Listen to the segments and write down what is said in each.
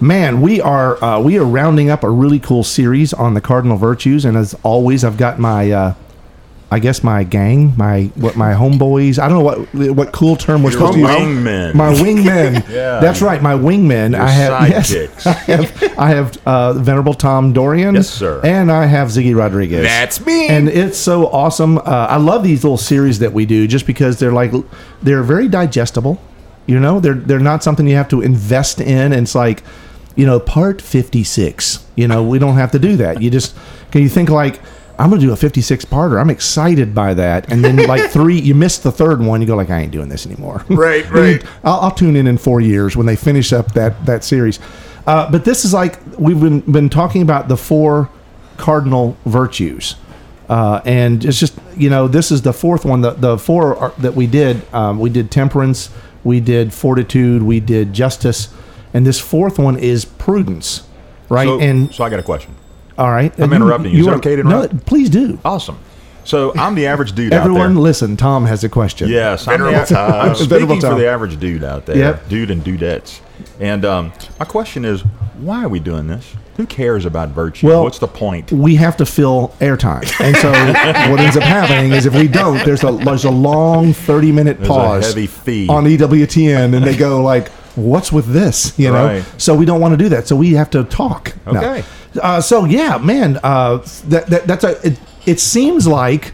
Man, we are uh, we are rounding up a really cool series on the cardinal virtues, and as always, I've got my uh, I guess my gang, my what my homeboys. I don't know what what cool term we're supposed to use. wingmen. My wingmen. Yeah. That's right, my wingmen. I have yes. I have I have uh, Venerable Tom Dorian. Yes, sir. And I have Ziggy Rodriguez. That's me. And it's so awesome. Uh, I love these little series that we do just because they're like they're very digestible. You know, they're they're not something you have to invest in. And it's like, you know, part fifty six. You know, we don't have to do that. You just can you think like. I'm gonna do a 56 parter. I'm excited by that, and then like three, you miss the third one. You go like, I ain't doing this anymore. Right, right. I'll, I'll tune in in four years when they finish up that that series. Uh, but this is like we've been been talking about the four cardinal virtues, uh, and it's just you know this is the fourth one. The the four are, that we did um, we did temperance, we did fortitude, we did justice, and this fourth one is prudence, right? So, and so I got a question. all right, I'm interrupting you. Is it okay to No, interrupt? please do. Awesome. So I'm the average dude Everyone, out there. Everyone, listen. Tom has a question. Yes, I'm, Venerable the, Tom. I'm speaking for the average dude out there. Yep. Dude and dudettes. And um, my question is, why are we doing this? Who cares about virtue? Well, What's the point? we have to fill airtime. And so what ends up happening is if we don't, there's a there's a long 30 minute There's a pause heavy fee. on EWTN and they go like, what's with this? You know? Right. So we don't want to do that. So we have to talk. Okay. Uh, so yeah, man, uh, that, that that's a it, it seems like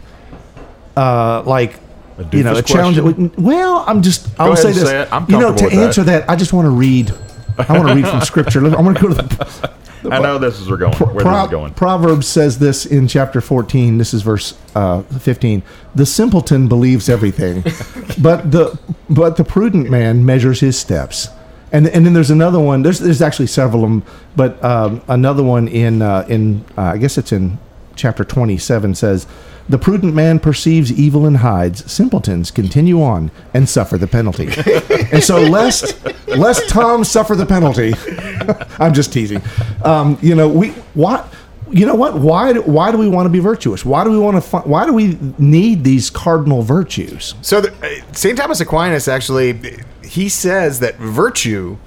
uh, like A you know, a challenge. Well, I'm just. I'll ahead say this. say you know, to with that. answer that. I just want to read. I want to read from Scripture. I want to go to the I know this is where going. Where Pro- this is going. Proverbs says this in chapter 14. This is verse uh, 15. The simpleton believes everything, but the but the prudent man measures his steps. And and then there's another one. There's there's actually several of them, but um, another one in uh, in uh, I guess it's in chapter 27 says. The prudent man perceives evil and hides. Simpletons continue on and suffer the penalty. and so, lest lest Tom suffer the penalty, I'm just teasing. Um, you know, we what you know what? Why do, why do we want to be virtuous? Why do we want to? Fi- why do we need these cardinal virtues? So the, uh, St. Thomas Aquinas actually, he says that virtue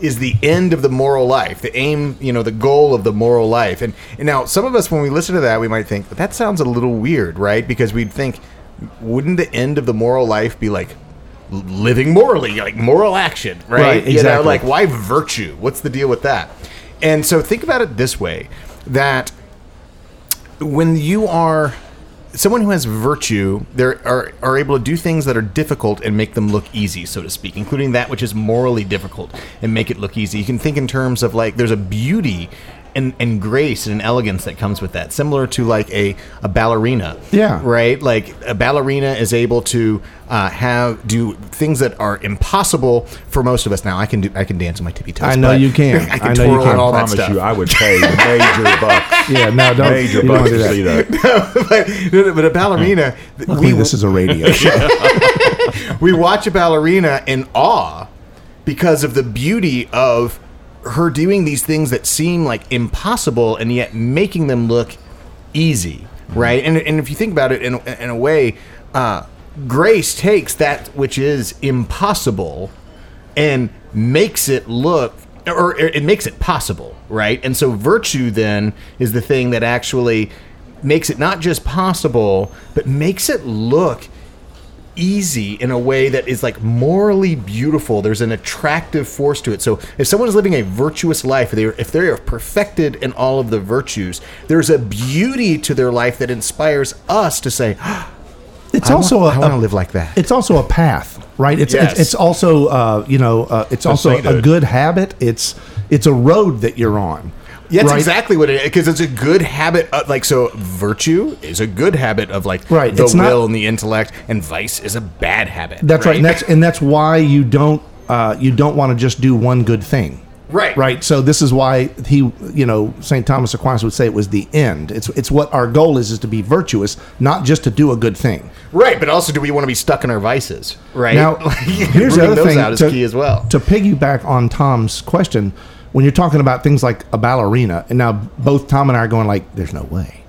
is the end of the moral life, the aim, you know, the goal of the moral life. And, and now some of us, when we listen to that, we might think that sounds a little weird, right? Because we'd think, wouldn't the end of the moral life be like living morally, like moral action, right? Right, You know, exactly. like why virtue? What's the deal with that? And so think about it this way: that when you are someone who has virtue, they are, are able to do things that are difficult and make them look easy, so to speak, including that which is morally difficult and make it look easy. You can think in terms of like there's a beauty and, and grace and an elegance that comes with that, similar to like a, a ballerina. Yeah. Right? Like a ballerina is able to uh, have do things that are impossible for most of us. Now I can do I can dance on my tippy toes. I know you can. I can I know you can. and all I that promise stuff. you, I would pay major bucks. Yeah, no, don't. Major you don't bucks do to that. see that. but, but a ballerina, Luckily, this is a radio show. we watch a ballerina in awe because of the beauty of her doing these things that seem like impossible and yet making them look easy, right? And, and if you think about it in, in a way, uh, grace takes that which is impossible and makes it look or it makes it possible, right? And so virtue then is the thing that actually makes it not just possible, but makes it look easy in a way that is like morally beautiful. There's an attractive force to it. So if someone is living a virtuous life, they if they are perfected in all of the virtues, there's a beauty to their life that inspires us to say, It's I also want, a, I want to live like that. It's also a path, right? It's Yes. it's, it's also uh, you know uh, it's also a good habit. It's it's a road that you're on. Yeah, that's right? exactly what it is. Because it's a good habit. Of, like, so virtue is a good habit of like Right, the it's not- will and the intellect, and vice is a bad habit. That's right. And that's and that's why you don't uh, you don't want to just do one good thing. Right. Right. So this is why he, you know, St. Thomas Aquinas would say it was the end. It's it's what our goal is is to be virtuous, not just to do a good thing. Right, but also, do we want to be stuck in our vices? Right. Now, here's the other thing out is to, key as well. To piggyback on Tom's question, when you're talking about things like a ballerina, and now both Tom and I are going like, "There's no way."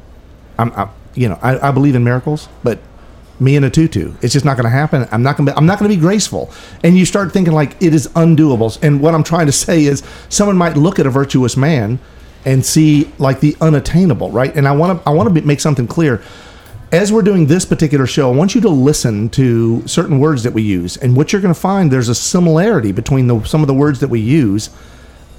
I'm, i you know, I, I believe in miracles, but me in a tutu, it's just not going to happen. I'm not going to. I'm not going to be graceful. And you start thinking like it is undoable. And what I'm trying to say is, someone might look at a virtuous man and see like the unattainable, right? And I want to. I want to make something clear as we're doing this particular show, I want you to listen to certain words that we use, and what you're going to find there's a similarity between the, some of the words that we use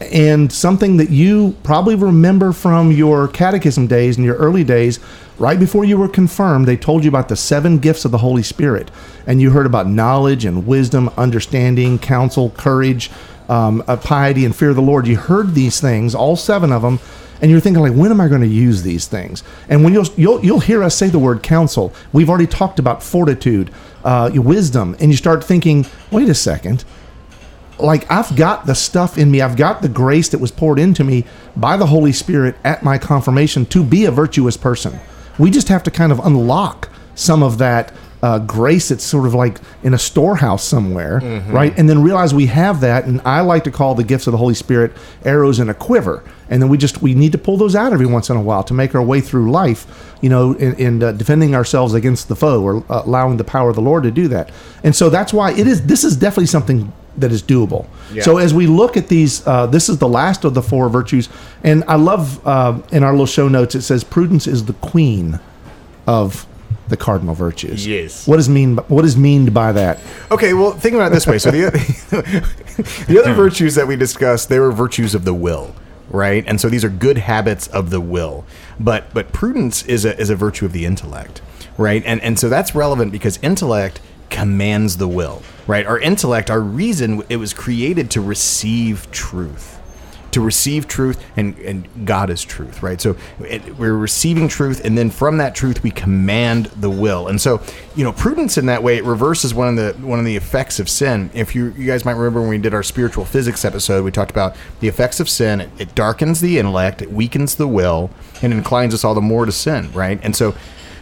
and something that you probably remember from your catechism days and your early days. Right before you were confirmed, they told you about the seven gifts of the Holy Spirit, and you heard about knowledge and wisdom, understanding, counsel, courage, um, uh, piety, and fear of the Lord. You heard these things, all seven of them and you're thinking like when am i going to use these things and when you'll you'll, you'll hear us say the word counsel we've already talked about fortitude uh, wisdom and you start thinking wait a second like i've got the stuff in me. I've got the grace that was poured into me by the holy spirit at my confirmation to be a virtuous person. We just have to kind of unlock some of that uh, grace that's sort of like in a storehouse somewhere, right? And then realize we have that. And I like to call the gifts of the Holy Spirit arrows in a quiver. And then we just we need to pull those out every once in a while to make our way through life, you know, in, uh, defending ourselves against the foe or uh, allowing the power of the Lord to do that. And so that's why it is. This is definitely something that is doable. So as we look at these, uh, this is the last of the four virtues, and I love uh, in our little show notes it says prudence is the queen of the cardinal virtues. Yes. What is mean? What is meaned by that? Okay, well, think about it this way. So the the other hmm. virtues that we discussed, they were virtues of the will, right? And so these are good habits of the will. But but prudence is a is a virtue of the intellect, right? And and so that's relevant because intellect commands the will, right? Our intellect, our reason, it was created to receive truth to receive truth and, and God is truth, right? So it, we're receiving truth, and then from that truth we command the will. And so, you know, prudence in that way it reverses one of the one of the effects of sin. If you you guys might remember when we did our spiritual physics episode, we talked about the effects of sin. It, it darkens the intellect, it weakens the will, and inclines us all the more to sin, right? And so.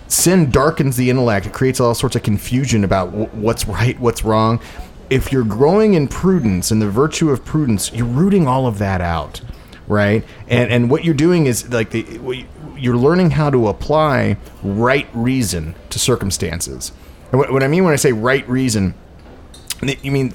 Sin darkens the intellect. It creates all sorts of confusion about w- what's right, what's wrong if you're growing in prudence and the virtue of prudence, you're rooting all of that out, right? And and what you're doing is like the, you- you're learning how to apply right reason to circumstances. And what, what I mean when I say right reason, you mean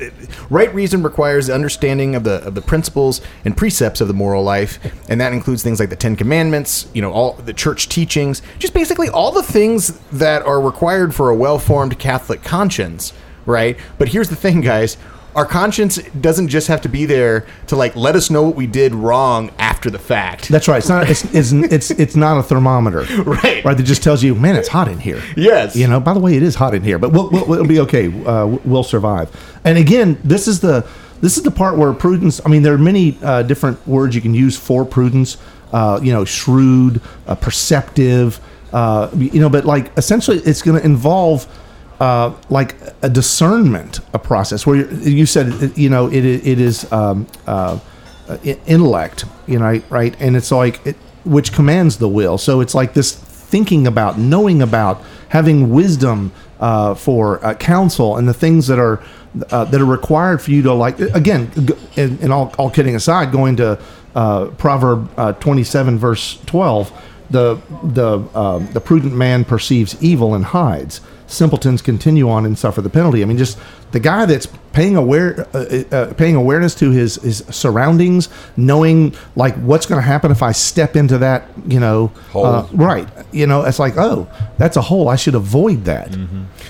right reason requires the understanding of the of the principles and precepts of the moral life, and that includes things like the Ten Commandments, you know, all the church teachings, just basically all the things that are required for a well-formed Catholic conscience, right? But here's the thing, guys. Our conscience doesn't just have to be there to like let us know what we did wrong after the fact. That's right. It's not. It's it's it's, it's not a thermometer, Right. Right. That just tells you, man, it's hot in here. Yes. You know. By the way, it is hot in here, but we'll, we'll, we'll be okay. Uh, we'll survive. And again, this is the this is the part where prudence. I mean, there are many uh, different words you can use for prudence. Uh, you know, shrewd, uh, perceptive. Uh, you know, but like essentially, it's going to involve. Uh, like a discernment, a process where you, said, you know, it, it is um, uh, intellect, you know, right? And it's like it, which commands the will. So it's like this thinking about, knowing about, having wisdom uh, for uh, counsel and the things that are uh, that are required for you to like. Again, and, and all, all kidding aside, going to uh, Proverb uh, twenty-seven verse twelve. The the um, the prudent man perceives evil and hides. Simpletons continue on and suffer the penalty. I mean, just the guy that's paying aware uh, uh, paying awareness to his his surroundings, knowing like what's going to happen if I step into that, you know, Hole. uh, right? You know, it's like, oh, that's a hole. I should avoid that.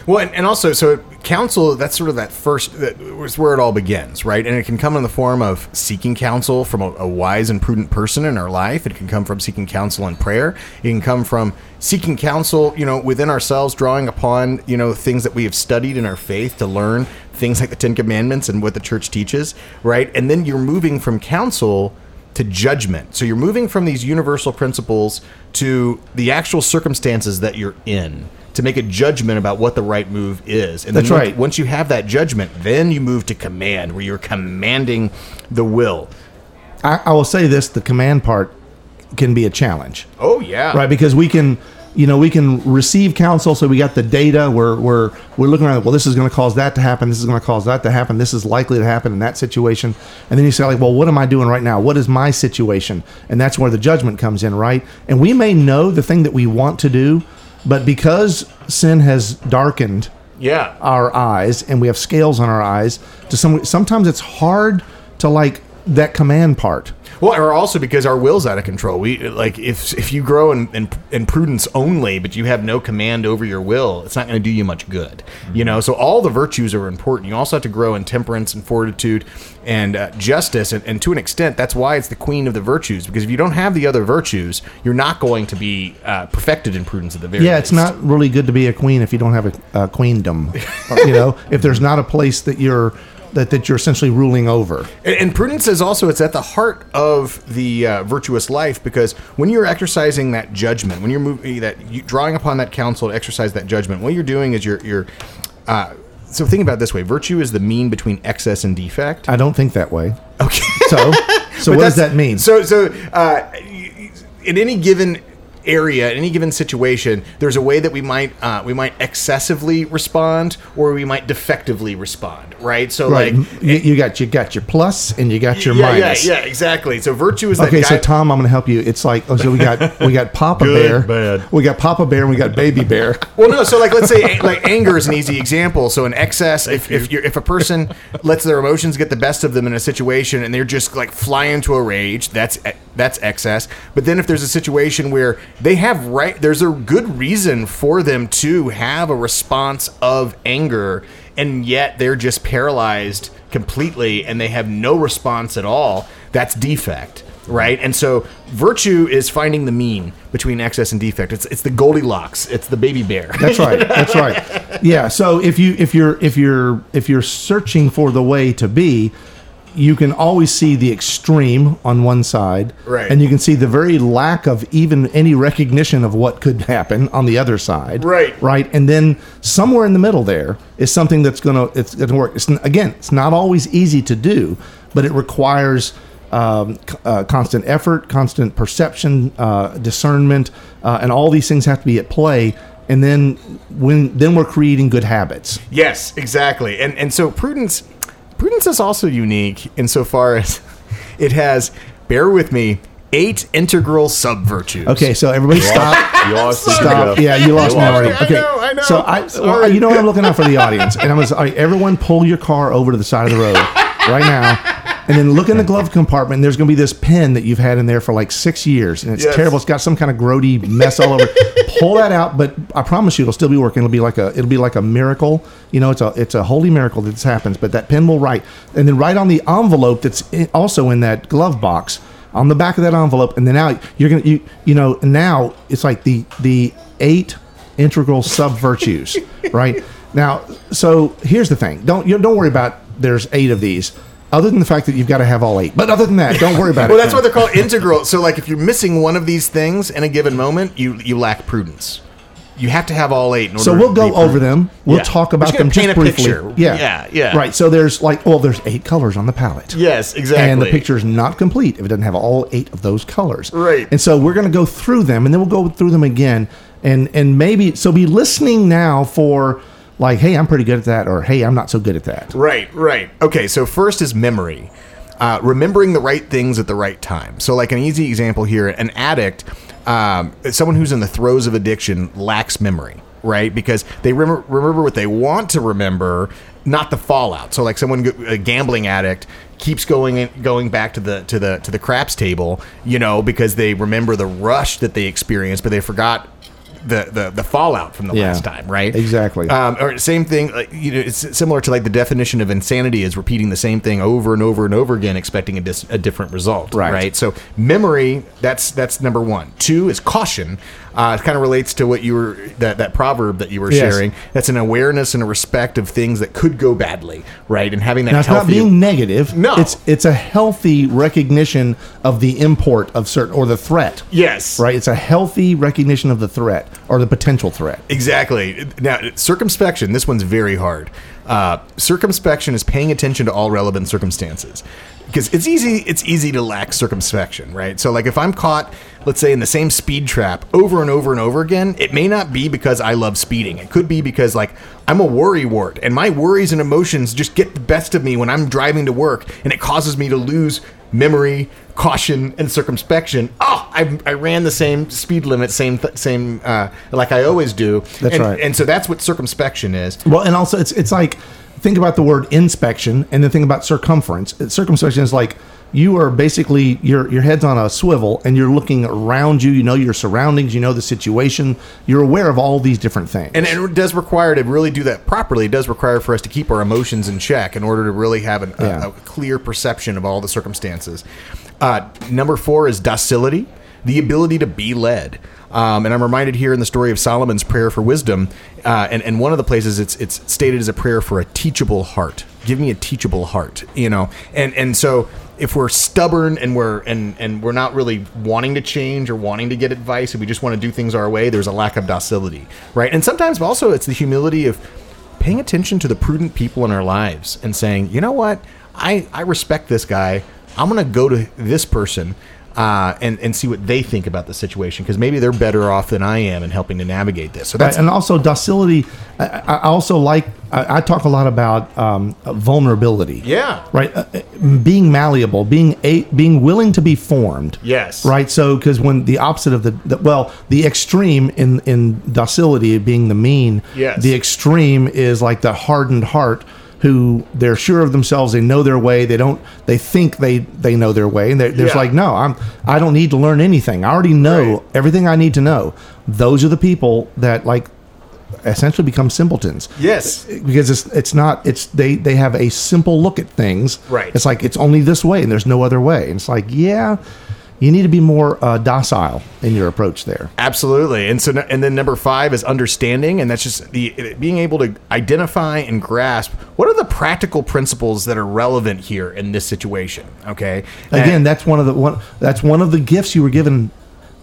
Well, and, and also, so counsel, that's sort of that first, that was where it all begins, right? And it can come in the form of seeking counsel from a, a wise and prudent person in our life. It can come from seeking counsel in prayer. It can come from seeking counsel, you know, within ourselves, drawing upon, you know, things that we have studied in our faith to learn things like the Ten Commandments and what the church teaches, right? And then you're moving from counsel to judgment. So you're moving from these universal principles to the actual circumstances that you're in to make a judgment about what the right move is. And That's then right. Once you have that judgment, then you move to command, where you're commanding the will. I, I will say this: the command part can be a challenge, Oh yeah. right? Because we can, you know, we can receive counsel, so we got the data. We're we're we're looking around. Well, this is going to cause that to happen. This is going to cause that to happen. This is likely to happen in that situation. And then you say, like, well, what am I doing right now? What is my situation? And that's where the judgment comes in, right? And we may know the thing that we want to do, but because sin has darkened Yeah. our eyes and we have scales on our eyes to some sometimes it's hard to like that command part Well, or also because our will's out of control. We like if if you grow in, in, in prudence only, but you have no command over your will, it's not going to do you much good. You know, so all the virtues are important. You also have to grow in temperance and fortitude and uh, justice, and, and to an extent, that's why it's the queen of the virtues. Because if you don't have the other virtues, you're not going to be uh, perfected in prudence at the very yeah it's not really good to be a queen if you don't have a, a queendom you know if there's not a place that you're that, that you're essentially ruling over And, and prudence is also it's at the heart of the uh, virtuous life because when you're exercising that judgment, when you're moving that you, drawing upon that counsel to exercise that judgment, what you're doing is you're you're. Uh, so think about it this way: virtue is the mean between excess and defect. i don't think that way Okay. so so what does that mean So, so uh, in any given area, in any given situation, there's a way that we might uh, we might excessively respond, or we might defectively respond. Right. So, right like, you, you got you got your plus and you got your yeah, minus yeah, yeah, exactly. So, virtue is that Okay, guy- so Tom, I'm going to help you. It's like oh, so we got we got Papa Good, Bear, bad. we got Papa Bear, and we got Baby Bear. Well, no. So, like, let's say, like, anger is an easy example. So, in excess, if if, you're, if a person lets their emotions get the best of them in a situation, and they're just like fly into a rage, that's that's excess. But then, if there's a situation where they have right, there's a good reason for them to have a response of anger, and yet they're just paralyzed completely, and they have no response at all. That's defect. Right, and so virtue is finding the mean between excess and defect. It's it's the Goldilocks. It's the baby bear. That's right. That's right. Yeah. So if you if you're if you're if you're searching for the way to be, you can always see the extreme on one side, Right. And you can see the very lack of even any recognition of what could happen on the other side, Right. Right. And then somewhere in the middle there is something that's gonna it's gonna work. It's again, it's not always easy to do, but it requires. Um, uh, constant effort, constant perception, uh, discernment, uh, and all these things have to be at play. And then when then we're creating good habits. Yes, exactly. And and so prudence prudence is also unique insofar as it has bear with me eight integral sub virtues. Okay, so everybody stop. You lost me, Stop. Yeah, you lost me already. I Okay, know, I know. so I, well, you know what I'm looking out for the audience, and I'm gonna say, all right, everyone pull your car over to the side of the road right now, and then look in the glove compartment. And there's gonna be this pen that you've had in there for like six years, and it's Yes. terrible. It's got some kind of grody mess all over. pull that out, but I promise you, it'll still be working. It'll be like a, it'll be like a miracle. You know, it's a, it's a holy miracle that this happens. But that pen will write, and then write on the envelope that's also in that glove box on the back of that envelope, and then now you're gonna you you know now it's like the the eight integral sub virtues, right? Now, so here's the thing: don't you don't worry about there's eight of these, other than the fact that you've got to have all eight. But other than that, don't worry about Well, it. Well, that's why they're called integral. So, like, if you're missing one of these things in a given moment, you you lack prudence. You have to have all eight. In order So we'll go over them. We'll Yeah. talk about just them just briefly. picture. Yeah, Yeah, yeah. Right. So there's like, well, there's eight colors on the palette. Yes, exactly. And the picture is not complete if it doesn't have all eight of those colors. Right. And so we're going to go through them, and then we'll go through them again, and and maybe so be listening now for like, hey, I'm pretty good at that, or hey, I'm not so good at that. Right, right. Okay, so first is memory. Uh, remembering the right things at the right time. So, like an easy example here, an addict, um, someone who's in the throes of addiction, lacks memory, right? Because they remember, remember what they want to remember, not the fallout. So, like someone, a gambling addict, keeps going in, going back to the to the to the craps table, you know, because they remember the rush that they experienced, but they forgot the the, the fallout from the Yeah, last time, right? exactly. Um, or same thing, like, you know, it's similar to like the definition of insanity is repeating the same thing over and over and over again, expecting a, dis- a different result. Right. Right. So memory, that's that's number one. Two is caution. Uh, it kind of relates to what you were that that proverb that you were Yes. sharing. That's an awareness and a respect of things that could go badly. Right. And having that Now it's not being negative. No. It's it's a healthy recognition of the import of certain or the threat. yes. Right. It's a healthy recognition of the threat. or the potential threat. Exactly. Now, circumspection, this one's very hard. Uh, circumspection is paying attention to all relevant circumstances. Because it's easy, it's easy to lack circumspection, right? So, like, if I'm caught, let's say, in the same speed trap over and over and over again, it may not be because I love speeding. It could be because, like, I'm a worry wart, and my worries and emotions just get the best of me when I'm driving to work, and it causes me to lose memory, caution, and circumspection. Oh, I, I ran the same speed limit, same th- same uh, like I always do. That's and, right. And so that's what circumspection is. Well, and also it's it's like think about the word inspection and then think about circumference. Circumspection is like you are basically your your head's on a swivel and you're looking around you. You know your surroundings. You know the situation. You're aware of all these different things. And it does require to really do that properly. It does require for us to keep our emotions in check in order to really have an, Yeah. a, a clear perception of all the circumstances. Uh, number four is docility, the ability to be led. Um, and I'm reminded here in the story of Solomon's prayer for wisdom, uh, and and one of the places it's it's stated as a prayer for a teachable heart. Give me a teachable heart, you know. And and so if we're stubborn and we're and and we're not really wanting to change or wanting to get advice, and we just want to do things our way, there's a lack of docility, right? And sometimes also it's the humility of paying attention to the prudent people in our lives and saying, you know what, I I respect this guy. I'm gonna go to this person. Uh, and and see what they think about the situation because maybe they're better off than I am in helping to navigate this. So that's and also docility. I, I I also like. I, I talk a lot about um, vulnerability. yeah, Right, uh, uh, being malleable, being a, being willing to be formed. Yes. Right. So, because when the opposite of the, the well, the extreme in in docility being the mean. Yes. The extreme is like the hardened heart who they're sure of themselves. They know their way. They don't. They think they they know their way, and they're, there's Yeah. like, no, I'm. I don't need to learn anything. I already know Right. everything I need to know. Those are the people that like essentially become simpletons yes, because it's it's not it's they they have a simple look at things Right. it's like it's only this way and there's no other way and it's like yeah you need to be more uh, docile in your approach there Absolutely, and so and then number five is understanding, and that's just the being able to identify and grasp what are the practical principles that are relevant here in this situation. Okay, again And that's one of the one that's one of the gifts you were given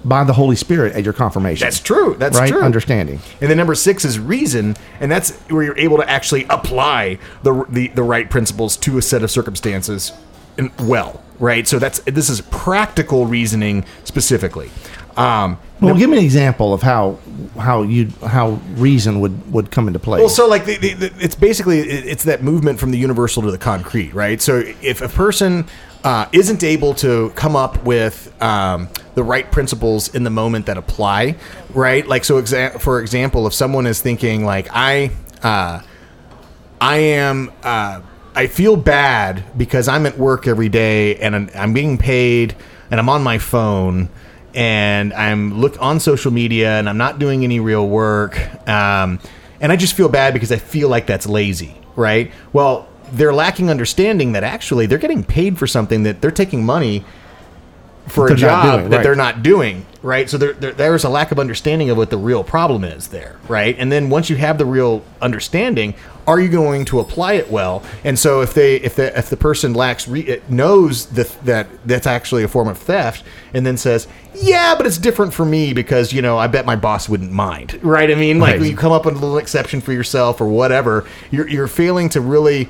by the holy spirit at your confirmation that's true. That's right true. understanding And then number six is reason, and that's where you're able to actually apply the the, the right principles to a set of circumstances, well, right. So that's this is practical reasoning specifically. Um, well give me an example of how how you how reason would would come into play Well, so like the, the, the, it's basically it's that movement from the universal to the concrete, right? So if a person uh, isn't able to come up with um, the right principles in the moment that apply, right? Like so, exa- for example, if someone is thinking like I, uh, I am. Uh, I feel bad because I'm at work every day and I'm, I'm being paid and I'm on my phone and I'm look on social media and I'm not doing any real work. Um, and I just feel bad because I feel like that's lazy, right? Well, they're lacking understanding that actually they're getting paid for something that they're taking money for a They're job doing, that right. they're not doing, right? So there, there, there's a lack of understanding of what the real problem is there, right? And then once you have the real understanding, are you going to apply it well? And so if they, if the, if the person lacks, re, knows that that that's actually a form of theft, and then says, yeah, but it's different for me because you know I bet my boss wouldn't mind, right? I mean, like Right. you come up with a little exception for yourself or whatever, you're you're failing to really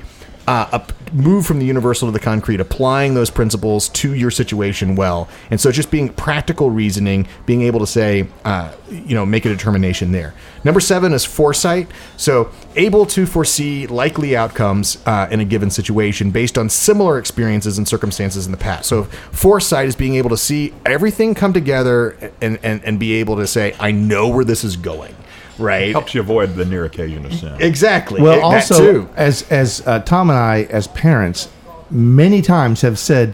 uh, move from the universal to the concrete, applying those principles to your situation well. And so just being practical reasoning, being able to say, uh, you know, make a determination there. Number seven is foresight. So able to foresee likely outcomes uh, in a given situation based on similar experiences and circumstances in the past. So foresight is being able to see everything come together and, and, and be able to say, I know where this is going. Right. It Helps you avoid the near occasion of sin. Exactly. Well, That also too. as as uh, Tom and I, as parents, many times have said,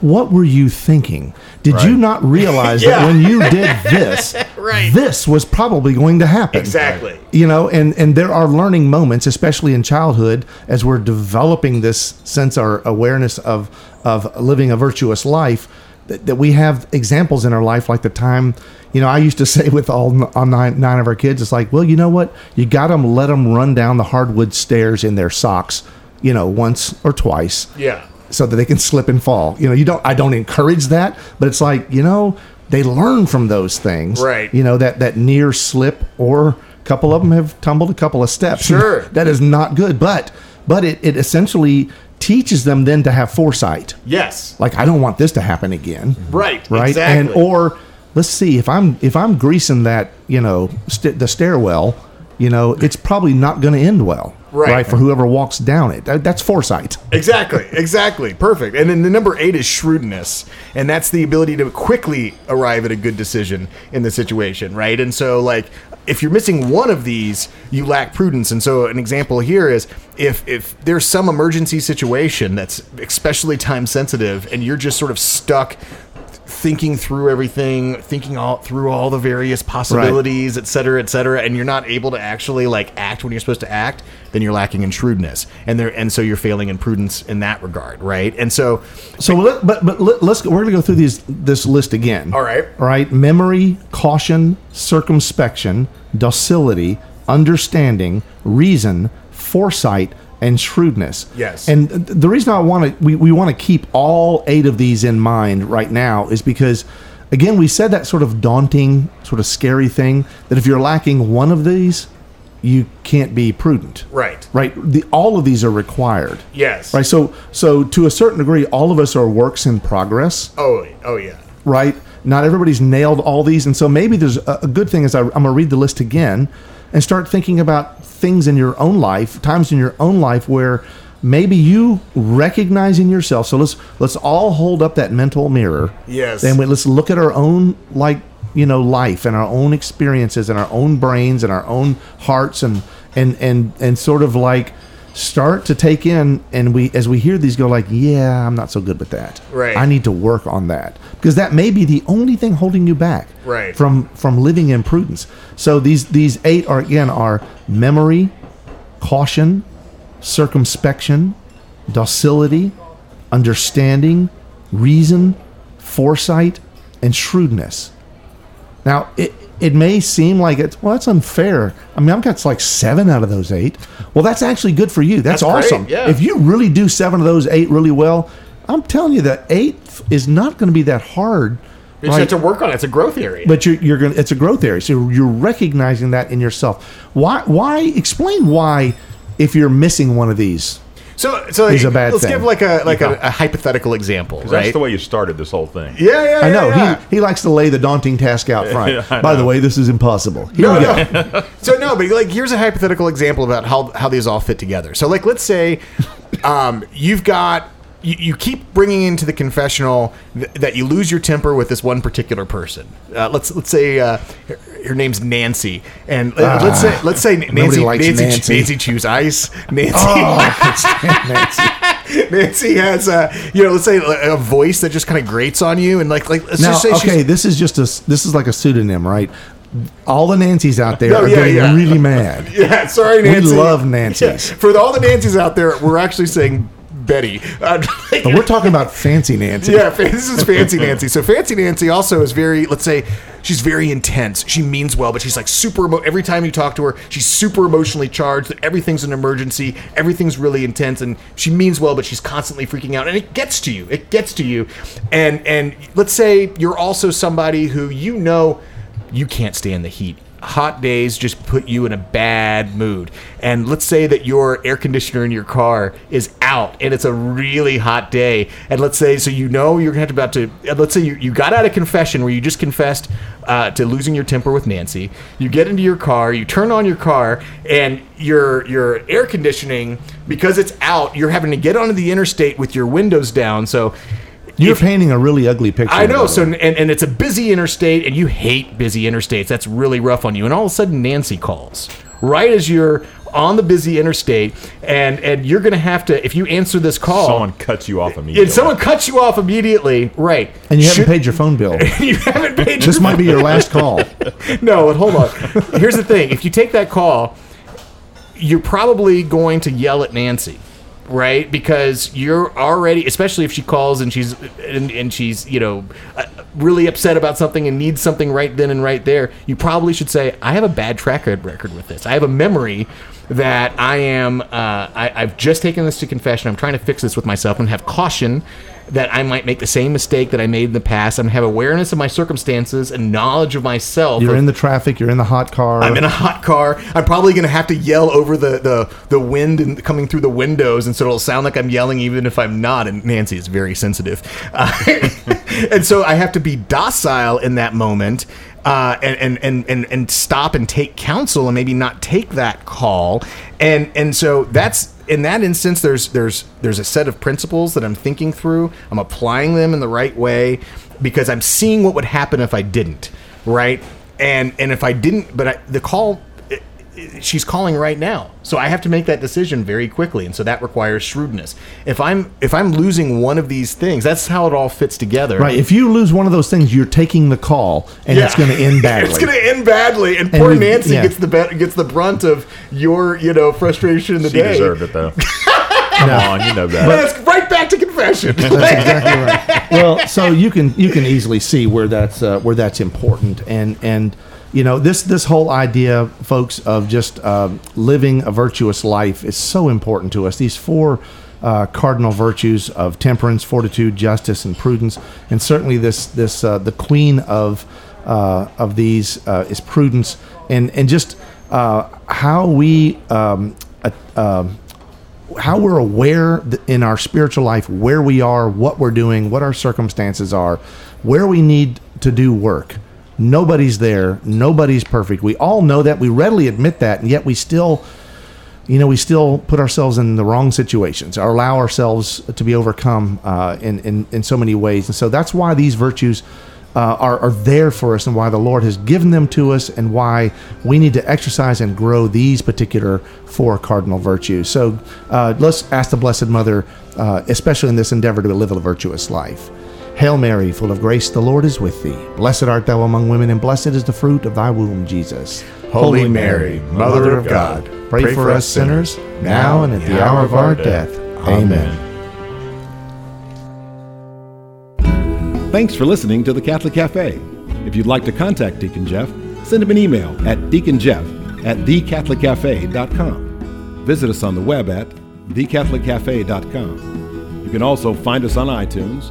"What were you thinking? Did you not realize Yeah. that when you did this, Right. this was probably going to happen?" Exactly. You know, and and there are learning moments, especially in childhood, as we're developing this sense or awareness of of living a virtuous life. That, that we have examples in our life, like the time, you know, I used to say with all all nine, nine of our kids, it's like, well, you know what, you got to let them run down the hardwood stairs in their socks, you know, once or twice, Yeah. so that they can slip and fall. You know, you don't. I don't encourage that, but it's like you know, they learn from those things. Right. You know that that near slip, or a couple of them have tumbled a couple of steps. Sure. that is not good. But but it, it essentially teaches them then to have foresight. Yes. Like I don't want this to happen again. Right. Right. Exactly. And or let's see if I'm if I'm greasing that you know st- the stairwell, you know it's probably not going to end well. Right. For whoever walks down it. That, that's foresight. Exactly, exactly. Perfect. And then the number eight is shrewdness. And that's the ability to quickly arrive at a good decision in the situation, right? And so, like, if you're missing one of these, you lack prudence. And so, an example here is if, if there's some emergency situation that's especially time sensitive and you're just sort of stuck thinking through everything, thinking all through all the various possibilities, et cetera, et cetera, and you're not able to actually like act when you're supposed to act, then you're lacking in shrewdness, and there, and so you're failing in prudence in that regard, right? And so, So, let, but but let, let's we're going to go through these this list again. All right. All right. Memory, caution, circumspection, docility, understanding, reason, foresight, and shrewdness. Yes. And the reason I want to we, we want to keep all eight of these in mind right now is because again we said that sort of daunting, sort of scary thing that if you're lacking one of these, you can't be prudent. Right. Right. The all of these are required. yes, Right. So so to a certain degree, all of us are works in progress Oh, oh yeah, right? Not everybody's nailed all these, and so maybe there's a, a good thing is I, I'm going to read the list again and start thinking about things in your own life, times in your own life where maybe you recognize in yourself. So let's let's all hold up that mental mirror. Yes. And we, let's look at our own like you know life and our own experiences and our own brains and our own hearts and and and and sort of like start to take in and we as we hear these go like yeah i'm not so good with that Right. i need to work on that because that may be the only thing holding you back Right. from from living in prudence so these these eight are again are memory caution circumspection docility understanding reason foresight and shrewdness now it it may seem like it's well that's unfair i mean i've got like seven out of those eight well that's actually good for you that's, That's great, awesome yeah. if you really do seven of those eight really well i'm telling you the eighth is not going to be that hard you just have to work on it. It's a growth area. but you're, you're going it's a growth area so you're recognizing that in yourself why why explain why if you're missing one of these so, so is a bad let's thing. give like a like a, a hypothetical example, right? that's the way you started this whole thing. yeah, yeah, i know yeah, yeah. he he likes to lay the daunting task out front Yeah, by the way this is impossible here No, we go no. so no, but like here's a hypothetical example about how how these all fit together. So like let's say um, you've got you, you keep bringing into the confessional th- that you lose your temper with this one particular person. Uh, let's let's say uh, her, name's Nancy, and uh, let's say let's say Nancy likes Nancy, Nancy. Nancy chews ice. Nancy oh, Nancy. Nancy has a you know let's say a voice that just kind of grates on you, and like like let's now just say okay she's, this is just a this is like a pseudonym right all the nancys out there No, are yeah, getting yeah. really mad Yeah, sorry, Nancy. love Nancy's. Yeah, For all the Nancy's out there, we're actually saying Betty. Uh, but we're talking about fancy nancy yeah, this is Fancy Nancy. So Fancy Nancy also is very, let's say, she's very intense. She means well, but she's like super. Emo- every time you talk to her, she's super emotionally charged. Everything's an emergency. Everything's really intense, and she means well, but she's constantly freaking out, and it gets to you. It gets to you, and and let's say you're also somebody who you know you can't stand the heat. Hot days just put you in a bad mood. And let's say that your air conditioner in your car is out and it's a really hot day. And let's say, so you know you're gonna have to about to, let's say you, you got out of confession where you just confessed uh, to losing your temper with Nancy. You get into your car, you turn on your car, and your your air conditioning, because it's out, you're having to get onto the interstate with your windows down. So you're if- painting a really ugly picture I know. So and, and it's a busy interstate, and you hate busy interstates. That's really rough on you. And all of a sudden, Nancy calls right as you're on the busy interstate, and and you're gonna have to if you answer this call. Someone cuts you off immediately. and someone cuts you off immediately, right? and you haven't Should- paid your phone bill you haven't paid. this your- might be your last call no, but hold on. Here's the thing: if you take that call, you're probably going to yell at Nancy, right? Because you're already, especially if she calls and she's and, and she's you know uh, really upset about something and needs something right then and right there. You probably should say, "I have a bad track record with this. I have a memory." That I am, uh, I, I've just taken this to confession. I'm trying to fix this with myself and have caution that I might make the same mistake that I made in the past. I'm gonna have awareness of my circumstances and knowledge of myself. You're of- in the traffic. You're in the hot car. I'm in a hot car. I'm probably going to have to yell over the, the, the wind and coming through the windows, and so it'll sound like I'm yelling even if I'm not. And Nancy is very sensitive, uh, and so I have to be docile in that moment. Uh, and, and, and, and, and stop and take counsel and maybe not take that call and and so that's in that instance there's there's there's a set of principles that I'm thinking through. I'm applying them in the right way because I'm seeing what would happen if I didn't right? And and if I didn't, but I, the call, she's calling right now, so I have to make that decision very quickly, and so that requires shrewdness. If I'm if I'm losing one of these things, that's how it all fits together. right. If you lose one of those things, you're taking the call, and it's going to end badly. it's going to end badly, and, And poor we- Nancy yeah. gets the be- gets the brunt of your you know frustration in the She day. deserved it though. Come on, you know And that. it's right back to confession. That's exactly right. Well, so you can you can easily see where that's uh, where that's important, and and you know this this whole idea, folks, of just um, living a virtuous life is so important to us. These four. Uh, cardinal virtues of temperance, fortitude, justice, and prudence, and certainly this this uh, the queen of uh, of these uh, is prudence, and and just uh, how we um, uh, um, how we're aware in our spiritual life where we are, what we're doing, what our circumstances are, where we need to do work. Nobody's there. Nobody's perfect. We all know that. We readily admit that, and yet we still, you know, we still put ourselves in the wrong situations or allow ourselves to be overcome uh, in, in in so many ways. And so that's why these virtues uh, are, are there for us and why the Lord has given them to us and why we need to exercise and grow these particular four cardinal virtues. So uh, let's ask the Blessed Mother, uh, especially in this endeavor to live a virtuous life. Hail Mary, full of grace, the Lord is with thee. Blessed art thou among women, and blessed is the fruit of thy womb, Jesus. Holy Mary, Mother of God, pray, for us sinners, now and at the hour of our death. Amen. Thanks for listening to the Catholic Cafe. If you'd like to contact Deacon Jeff, send him an email at deaconjeff at thecatholiccafe.com. Visit us on the web at thecatholiccafe.com. You can also find us on iTunes